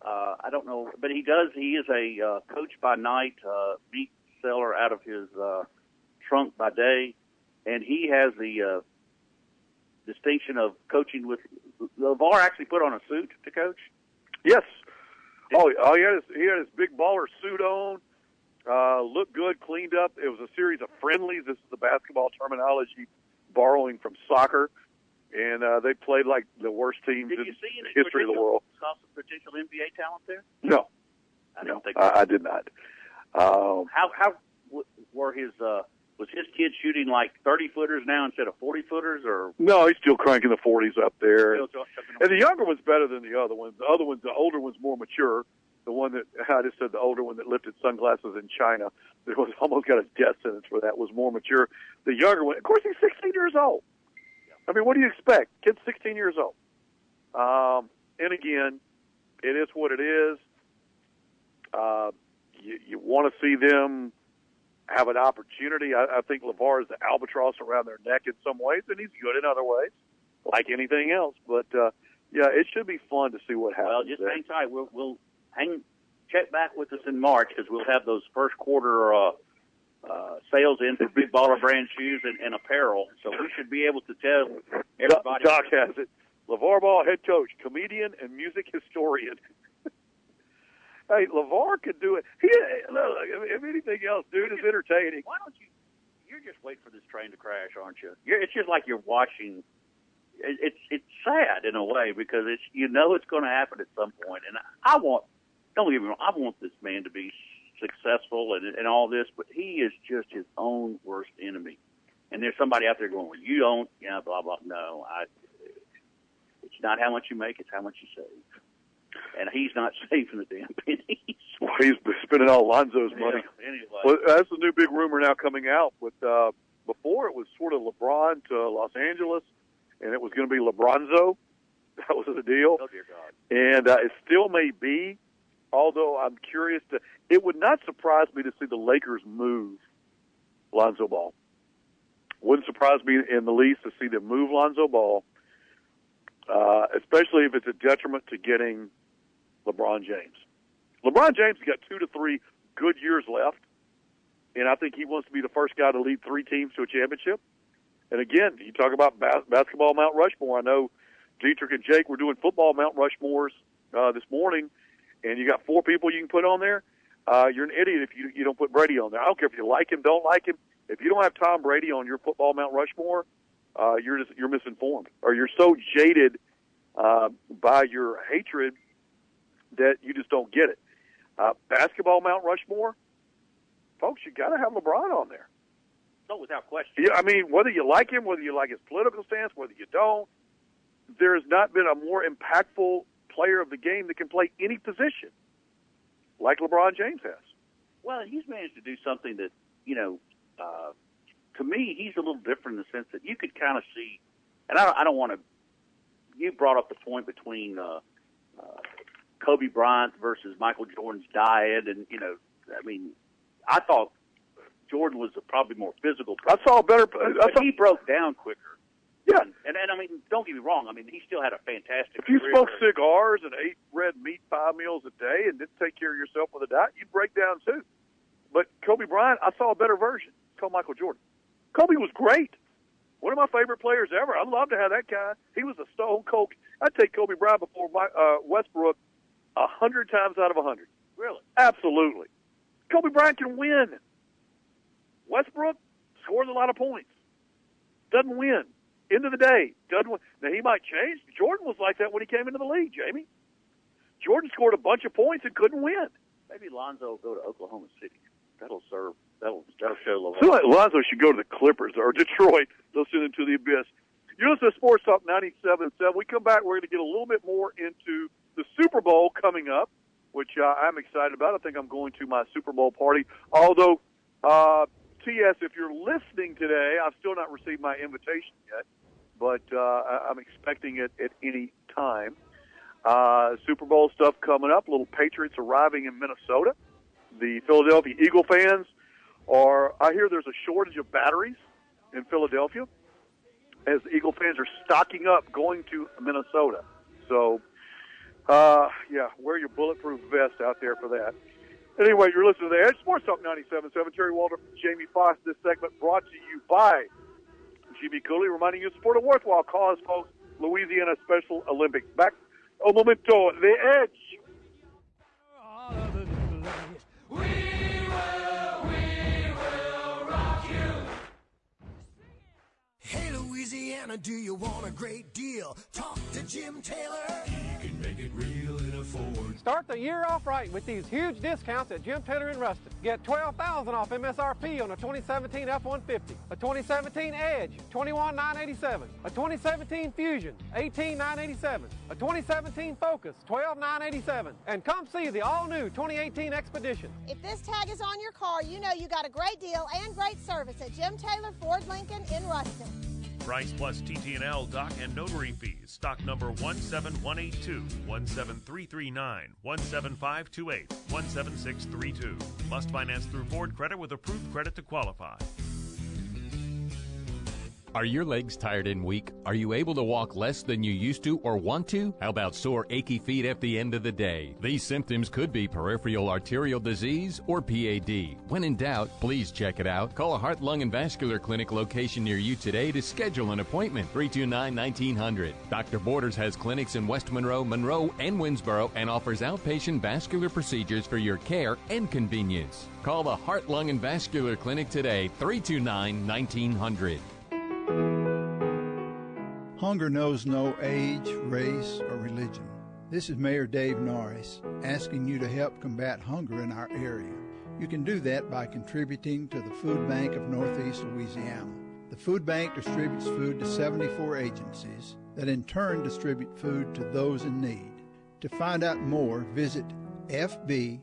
Uh, I don't know, but he does. He is a uh, coach by night, uh, meat seller out of his uh, trunk by day, and he has the uh, distinction of coaching with. LaVar actually put on a suit to coach. Yes. Oh, oh, he had his, he had his big baller suit on. Uh, looked good, cleaned up. It was a series of friendlies. This is the basketball terminology, borrowing from soccer, and uh, they played like the worst teams Did in the history of the world. Saw some potential NBA talent there. No, I no. I, I did not. Um, How how w- were his uh, was his kid shooting like thirty footers now instead of forty footers or no, he's still cranking the 40s up there. And the younger one's better than the other ones. The other one's, the older one's more mature. The one that I just said, the older one that lifted sunglasses in China, that was almost got a death sentence for that, was more mature. The younger one, of course, he's 16 years old. I mean, what do you expect? Kid's 16 years old. Um, and again, it is what it is. Uh, you, you want to see them have an opportunity. I, I think LaVar is the albatross around their neck in some ways, and he's good in other ways, like anything else. But uh, yeah, it should be fun to see what happens. well just there. hang tight we'll we'll hang check back with us in March because we'll have those first quarter uh, uh, sales in for big baller brand shoes and, and apparel so we should be able to tell everybody Doc has it. LaVar Ball, head coach, comedian, and music historian. Hey, LaVar could do it. He, look, if anything else, dude is entertaining. why don't you you're just waiting for this train to crash aren't you? You're, it's just like you're watching it, it's it's sad in a way because it's you know it's going to happen at some point. And I want don't get me wrong I want this man to be successful and and all this but he is just his own worst enemy. And there's somebody out there going well you don't you know blah blah. No I it's not how much you make it's how much you save and he's not saving the damn pennies Well, he's spending all Lonzo's money. Yeah, anyway Well, that's the new big rumor now coming out. With uh, before it was sort of LeBron to Los Angeles, and it was going to be LeBronzo. That was the deal. oh dear God and uh, it still may be. Although I'm curious to, it would not surprise me to see the Lakers move Lonzo Ball. Wouldn't surprise me in the least to see them move Lonzo Ball, uh, especially if it's a detriment to getting LeBron James. LeBron James has got two to three good years left, and I think he wants to be the first guy to lead three teams to a championship. And again, you talk about bas- basketball Mount Rushmore. I know Dietrich and Jake were doing football Mount Rushmores uh, this morning, and you got four people you can put on there, uh, you're an idiot if you you don't put Brady on there. I don't care if you like him, don't like him. If you don't have Tom Brady on your football Mount Rushmore, uh, you're just you're misinformed, or you're so jaded uh, by your hatred that you just don't get it. Uh, basketball Mount Rushmore, folks, you got to have LeBron on there. No, without question. Yeah, I mean, whether you like him, whether you like his political stance, whether you don't, there has not been a more impactful player of the game that can play any position like LeBron James has. Well, he's managed to do something that you know. Uh, to me, he's a little different in the sense that you could kind of see, and I don't, I don't want to. You brought up the point between uh, uh, Kobe Bryant versus Michael Jordan's diet, and you know, I mean, I thought Jordan was a probably more physical. I saw a better. I saw, he broke down quicker. Yeah. and, and and I mean, don't get me wrong. I mean, he still had a fantastic. if you career. smoked cigars and ate red meat five meals a day and didn't take care of yourself with a diet, you'd break down too. But Kobe Bryant, I saw a better version. It's called Michael Jordan. Kobe was great. One of my favorite players ever. I'd love to have that guy. He was a stone cold. I'd take Kobe Bryant before my, uh, Westbrook a hundred times out of a hundred. Really? Absolutely. Kobe Bryant can win. Westbrook scores a lot of points. Doesn't win. End of the day, doesn't win. Now he might change. Jordan was like that when he came into the league, Jamie. Jordan scored a bunch of points and couldn't win. Maybe Lonzo will go to Oklahoma City. That'll serve. That'll that'll show So LeBron. like Lonzo should go to the Clippers or Detroit. They'll send him to the abyss. You're listening to Sports Talk 97.7. We come back, we're going to get a little bit more into the Super Bowl coming up, which uh, I'm excited about. I think I'm going to my Super Bowl party. Although, uh, TS, if you're listening today, I've still not received my invitation yet, but uh, I'm expecting it at any time. Uh, Super Bowl stuff coming up. Little Patriots arriving in Minnesota. The Philadelphia Eagle fans are. I hear there's a shortage of batteries in Philadelphia, as the Eagle fans are stocking up going to Minnesota. So, uh, yeah, wear your bulletproof vest out there for that. Anyway, you're listening to the Edge Sports Talk 97.7. Terry Waldrop, Jamie Foss. This segment brought to you by Jimmy Cooley, reminding you to support a worthwhile cause, folks. Louisiana Special Olympics. Back, a momento, the Edge. Louisiana, do you want a great deal? Talk to Jim Taylor. He can make it real in a Ford. Start the year off right with these huge discounts at Jim Taylor in Ruston. Get 12000 off MSRP on a 2017 F-150, a 2017 Edge, 21987, a 2017 Fusion, 18987, a 2017 Focus, 12987, and come see the all-new 2018 Expedition. If this tag is on your car, you know you got a great deal and great service at Jim Taylor Ford Lincoln in Ruston. Price plus TTNL dock and notary fees. Stock number 17182, 17339, 17528, 17632. Must finance through Ford Credit with approved credit to qualify. Are your legs tired and weak? Are you able to walk less than you used to or want to? How about sore, achy feet at the end of the day? These symptoms could be peripheral arterial disease or PAD. When in doubt, please check it out. Call a heart, lung, and vascular clinic location near you today to schedule an appointment. 329 1900. Dr. Borders has clinics in West Monroe, Monroe, and Winnsboro and offers outpatient vascular procedures for your care and convenience. Call the Heart, Lung, and Vascular Clinic today, 329 1900. Hunger knows no age, race, or religion. This is Mayor Dave Norris asking you to help combat hunger in our area. You can do that by contributing to the Food Bank of Northeast Louisiana. The Food Bank distributes food to 74 agencies that in turn distribute food to those in need. To find out more, visit fbnela.org.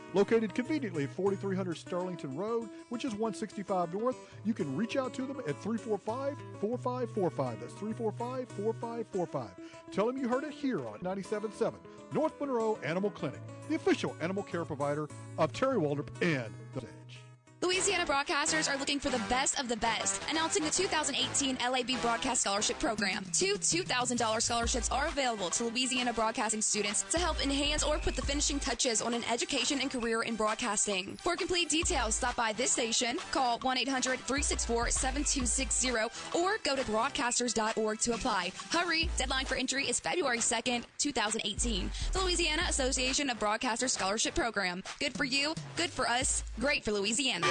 Located conveniently at 4300 Sterlington Road, which is 165 North, you can reach out to them at 345 4545. That's 345 4545. Tell them you heard it here on 97.7 North Monroe Animal Clinic, the official animal care provider of Terry Waldrop and the Edge. Louisiana broadcasters are looking for the best of the best. Announcing the 2018 LAB Broadcast Scholarship Program. Two $2,000 scholarships are available to Louisiana broadcasting students to help enhance or put the finishing touches on an education and career in broadcasting. For complete details, stop by this station, call 1 800 364 7260, or go to broadcasters.org to apply. Hurry! Deadline for entry is February 2nd, 2018. The Louisiana Association of Broadcasters Scholarship Program. Good for you, good for us, great for Louisiana.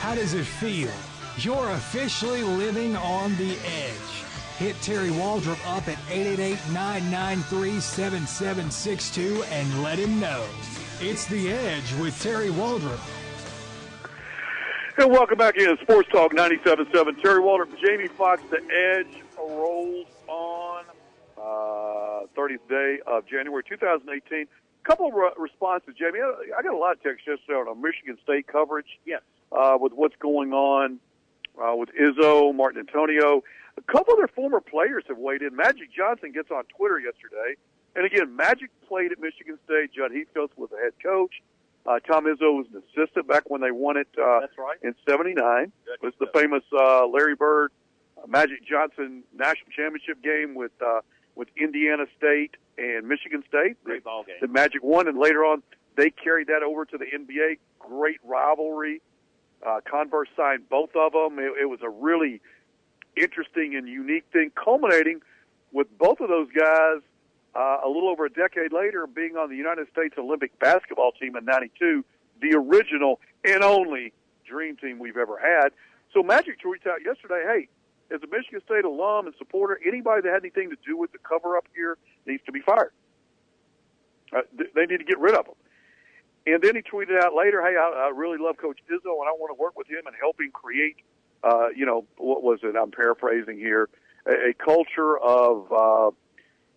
How does it feel? You're officially living on the edge. Hit Terry Waldrop up at 888-993-7762 and let him know. It's The Edge with Terry Waldrop. And welcome back in to Sports Talk 97.7. Terry Waldrop, Jamie Fox, The Edge rolls on uh, 30th day of January 2018. Couple of re- responses, Jamie. I, I got a lot of texts yesterday on our Michigan State coverage. Yes. Uh, with what's going on uh, with Izzo, Mark Dantonio. A couple of their former players have weighed in. Magic Johnson gets on Twitter yesterday. And again, Magic played at Michigan State. Judd Heathcote was the head coach. Uh, Tom Izzo was an assistant back when they won it uh, That's right. in '79. It was the famous uh, Larry Bird, uh, Magic Johnson national championship game with uh, with Indiana State and Michigan State. Great ball game. The Magic won, and later on they carried that over to the NBA. Great rivalry. Uh, Converse signed both of them. It, it was a really interesting and unique thing, culminating with both of those guys uh, a little over a decade later being on the United States Olympic basketball team in '92, the original and only dream team we've ever had. So Magic tweets out yesterday, "Hey, as a Michigan State alum and supporter, anybody that had anything to do with the cover up here needs to be fired. Uh, they need to get rid of them." And then he tweeted out later, "Hey, I, I really love Coach Izzo, and I want to work with him and help him create, uh, you know, what was it? I'm paraphrasing here, a, a culture of uh,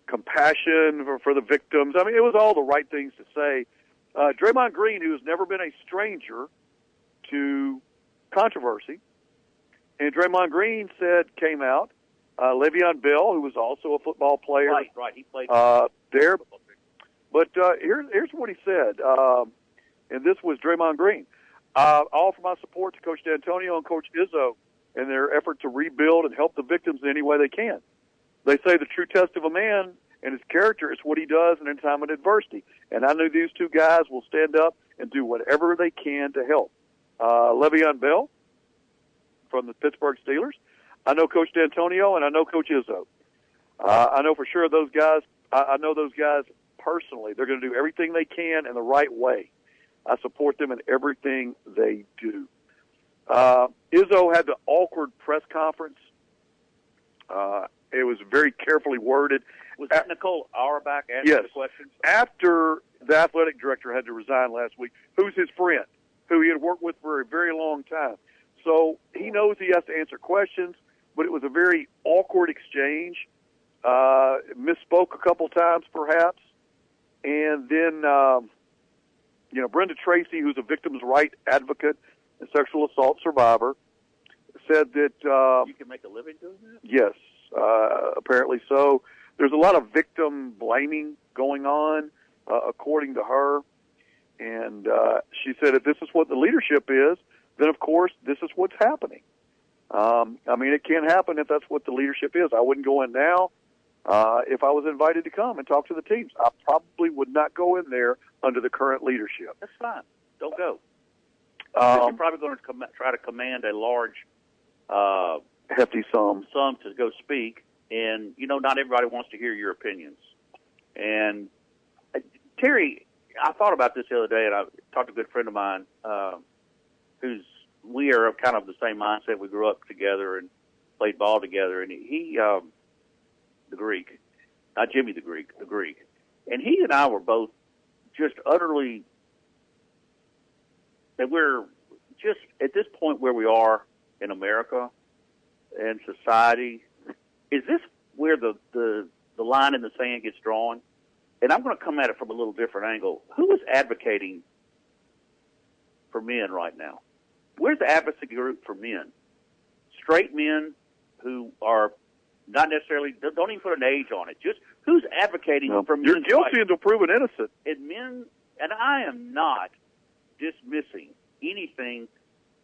compassion for, for the victims. I mean, it was all the right things to say. Uh, Draymond Green, who has never been a stranger to controversy, and Draymond Green said came out. Uh, Le'Veon Bell, who was also a football player, Right, right. He played. uh, there. But uh, here's here's what he said, um, and this was Draymond Green. Uh, I offer my support to Coach Dantonio and Coach Izzo in their effort to rebuild and help the victims in any way they can. They say the true test of a man and his character is what he does in a time of adversity. And I know these two guys will stand up and do whatever they can to help. Uh, Le'Veon Bell from the Pittsburgh Steelers. I know Coach Dantonio and I know Coach Izzo. Uh, I know for sure those guys. I, I know those guys personally. They're going to do everything they can in the right way. I support them in everything they do. Uh, Izzo had the awkward press conference. Uh, it was very carefully worded. Was that Nicole Auerbach asking Yes. the questions? After the athletic director had to resign last week, who's his friend, who he had worked with for a very long time. So he knows he has to answer questions, but it was a very awkward exchange. Uh, misspoke a couple times, perhaps. And then, um, you know, Brenda Tracy, who's a victim's right advocate and sexual assault survivor, said that uh, You can make a living doing that. Yes, uh, apparently so. There's a lot of victim blaming going on, uh, according to her. And uh, she said, if this is what the leadership is, then of course this is what's happening. Um, I mean, it can't happen if that's what the leadership is. I wouldn't go in now. Uh, if I was invited to come and talk to the teams, I probably would not go in there under the current leadership. That's fine. Don't go. Because you're Um, probably going to com- try to command a large uh, hefty sum. sum to go speak, and you know not everybody wants to hear your opinions. And uh, Terry, I thought about this the other day, and I talked to a good friend of mine uh, who's we are of kind of the same mindset. We grew up together and played ball together, and he, um, the Greek, not Jimmy the Greek, the Greek, and he and I were both just utterly that we're just at this point where we are in America and society. Is this where the the the line in the sand gets drawn? And I'm going to come at it from a little different angle. Who is advocating for men right now? Where's the advocacy group for men? Straight men who are not necessarily don't even put an age on it. Just who's advocating No, for you're guilty until proven innocent. and men, and I am not dismissing anything,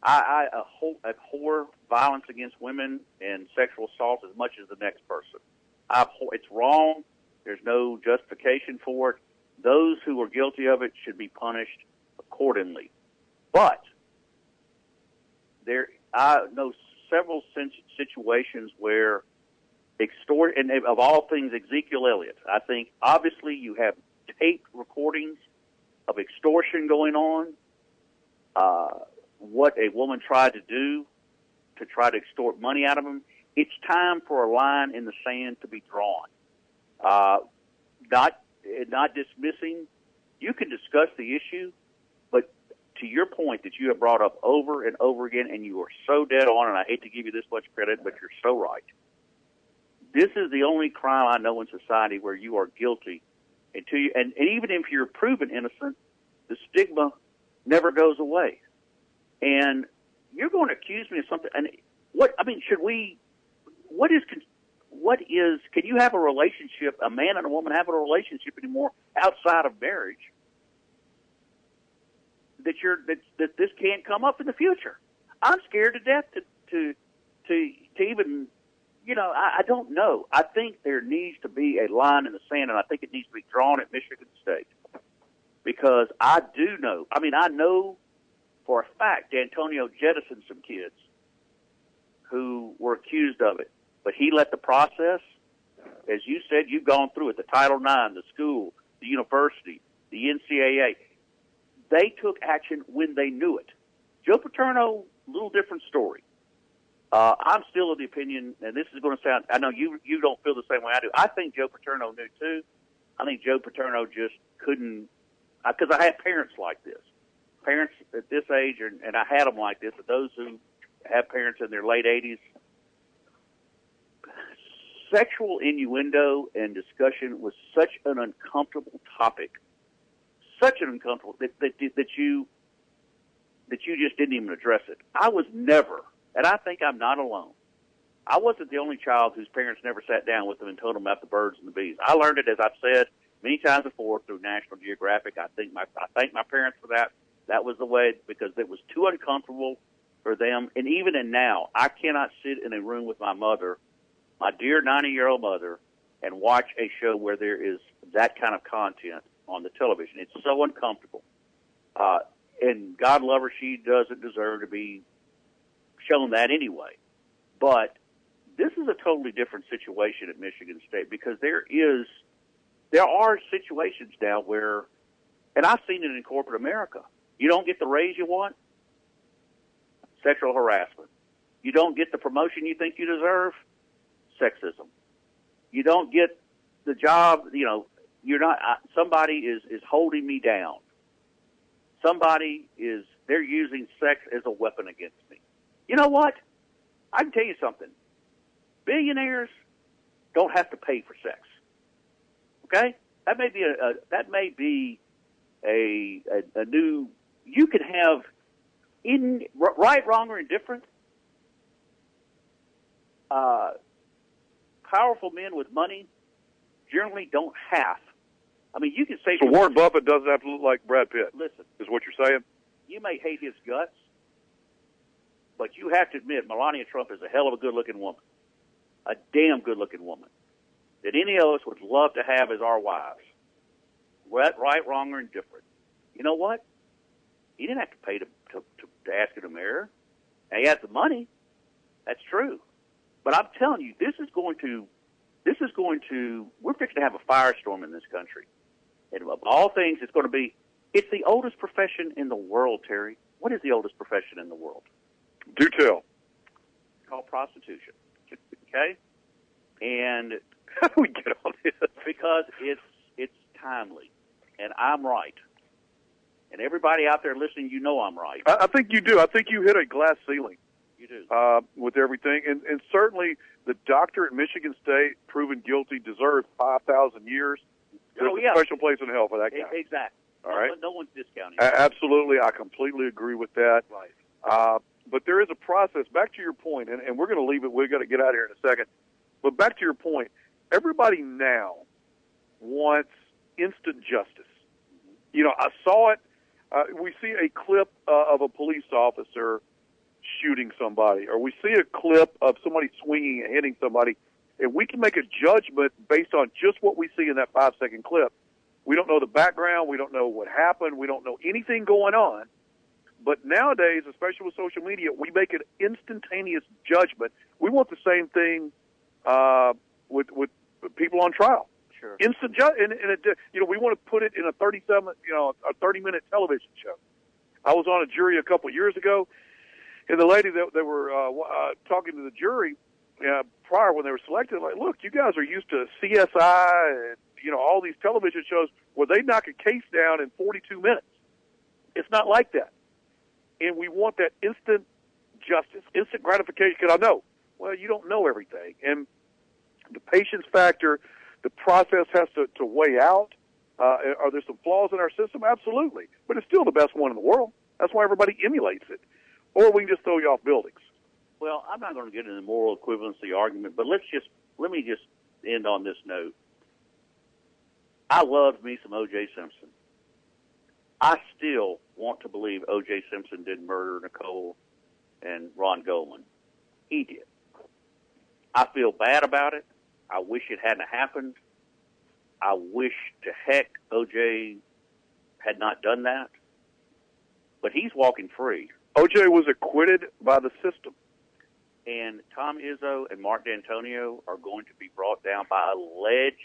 I, I abhor, violence against women and sexual assault as much as the next person. I abhor, it's wrong. There's no justification for it. Those who are guilty of it should be punished accordingly. But there, I know several situations where extort, and of all things, Ezekiel Elliott. I think obviously you have tape recordings of extortion going on. Uh, what a woman tried to do to try to extort money out of him. It's time for a line in the sand to be drawn. Uh, not not dismissing. You can discuss the issue, to your point that you have brought up over and over again, and you are so dead on, and I hate to give you this much credit, but you're so right. This is the only crime I know in society where you are guilty until you, and, and even if you're proven innocent, the stigma never goes away. And you're going to accuse me of something. And what I mean, should we? What is? What is? Can you have a relationship? A man and a woman have a relationship anymore outside of marriage? That you're that that this can't come up in the future. I'm scared to death to to to to even. You know, I, I don't know. I think there needs to be a line in the sand, and I think it needs to be drawn at Michigan State because I do know. I mean, I know for a fact Antonio jettisoned some kids who were accused of it, but he let the process, as you said, you've gone through it. The Title IX, the school, the university, the NCAA. They took action when they knew it. Joe Paterno, little different story. Uh, I'm still of the opinion, and this is going to sound, I know you, you don't feel the same way I do. I think Joe Paterno knew too. I think Joe Paterno just couldn't, because I had parents like this. Parents at this age, and, and I had them like this, but those who have parents in their late 80s. Sexual innuendo and discussion was such an uncomfortable topic, such an uncomfortable that, that, that you, that you just didn't even address it. I was never and I think I'm not alone. I wasn't the only child whose parents never sat down with them and told them about the birds and the bees. I learned it, as I've said many times before, through National Geographic. I think my I thank my parents for that. That was the way because it was too uncomfortable for them. And even in now, I cannot sit in a room with my mother, my dear 90 year old mother, and watch a show where there is that kind of content on the television. It's so uncomfortable. Uh, and God love her, she doesn't deserve to be shown that anyway. But this is a totally different situation at Michigan State because there is there are situations now where and I've seen it in corporate America. You don't get the raise you want, sexual harassment. You don't get the promotion you think you deserve, sexism. You don't get the job, you know, you're not uh, somebody is is holding me down. Somebody is they're using sex as a weapon against me. You know what? I can tell you something. Billionaires don't have to pay for sex. Okay, that may be a, a that may be a, a a new. You can have in right, wrong, or indifferent. Uh, powerful men with money generally don't have. I mean, you can say. So Warren Buffett doesn't have to look like Brad Pitt. Listen, is what you're saying? You may hate his guts, but you have to admit Melania Trump is a hell of a good looking woman. A damn good looking woman. That any of us would love to have as our wives. Right, right, wrong, or indifferent. You know what? He didn't have to pay to, to, to, to ask her to marry her. And he has the money. That's true. But I'm telling you, this is going to, this is going to, we're fixing to have a firestorm in this country. And of all things, it's going to be, it's the oldest profession in the world, Terry. What is the oldest profession in the world? Do tell. It's called prostitution. Okay? And we get on this? Because it's it's timely. And I'm right. And everybody out there listening, you know I'm right. I, I think you do. I think you hit a glass ceiling. You do. Uh, with everything. And, and certainly the doctor at Michigan State proven guilty deserves 5,000 years. There's Oh, a yeah. special place in hell for that guy. Exactly. All no, right. No one's discounting. A- absolutely. I completely agree with that. Right. Uh, but there is a process. Back to your point, and, and we're going to leave it. We're going to get out of here in a second. But back to your point, everybody now wants instant justice. You know, I saw it. uh, we see a clip uh, of a police officer shooting somebody, or we see a clip of somebody swinging and hitting somebody, and we can make a judgment based on just what we see in that five second clip. We don't know the background. We don't know what happened. We don't know anything going on. But nowadays, especially with social media, we make an instantaneous judgment. We want the same thing uh, with with people on trial. Sure. Instant ju- and, and it, you know, we want to put it in a 37, you know, a 30 minute television show. I was on a jury a couple years ago, and the lady that they were uh, uh, talking to the jury uh, prior when they were selected, like, look, you guys are used to CSI and you know all these television shows where they knock a case down in 42 minutes. It's not like that, and we want that instant justice, instant gratification. Because I know, well, you don't know everything, and the patience factor, the process has to, to weigh out. Uh, are there some flaws in our system? Absolutely, but it's still the best one in the world. That's why everybody emulates it. Or we can just throw you off buildings. Well, I'm not going to get into the moral equivalency argument, but let's just let me just end on this note. I loved me some O.J. Simpson. I still want to believe O.J. Simpson didn't murder Nicole and Ron Goldman. He did. I feel bad about it. I wish it hadn't happened. I wish to heck O.J. had not done that. But he's walking free. O.J. was acquitted by the system. And Tom Izzo and Mark Dantonio are going to be brought down by alleged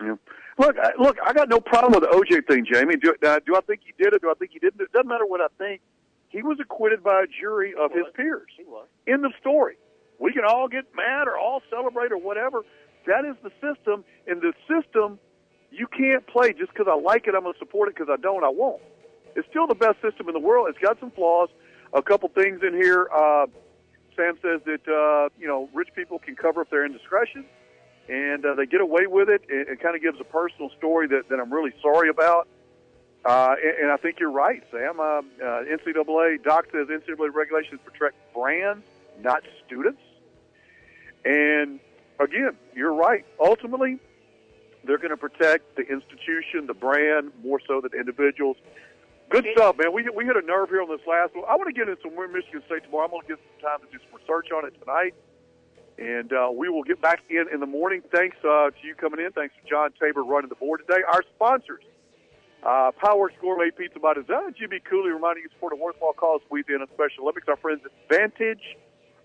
Yeah. Look, I, look, I got no problem with the OJ thing, Jamie. Do, uh, do I think he did it? Do I think he didn't? It doesn't matter what I think. He was acquitted by a jury of his peers. He was. End of story. We can all get mad or all celebrate or whatever. That is the system. And the system, you can't play just because I like it. I'm going to support it. Because I don't, I won't. It's still the best system in the world. It's got some flaws. A couple things in here. Uh, Sam says that uh, you know rich people can cover up their indiscretion, and uh, they get away with it. It, it kind of gives a personal story that, that I'm really sorry about. Uh, and, and I think you're right, Sam. Uh, uh, NCAA Doc says NCAA regulations protect brands, not students. And again, you're right. Ultimately, they're going to protect the institution, the brand, more so than individuals. Good stuff, man. We we hit a nerve here on this last one. I want to get into some Michigan State tomorrow. I'm going to get some time to do some research on it tonight, and uh, we will get back in in the morning. Thanks uh, to you coming in. Thanks to John Tabor running the board today. Our sponsors, uh, Power Gourmet Pizza by Design, GB Cooley reminding you to support a worthwhile cause Louisiana Special Olympics. Our friends at Vantage,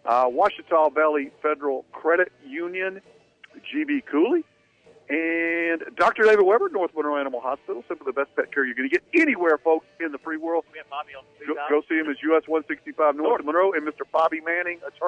uh, Ouachita Valley Federal Credit Union, GB Cooley, and Dr. David Weber, North Monroe Animal Hospital. Simply the best pet care you're going to get anywhere, folks, in the free world. We have Bobby on Go, go see him as US 165 North Monroe and Mr. Bobby Manning, attorney.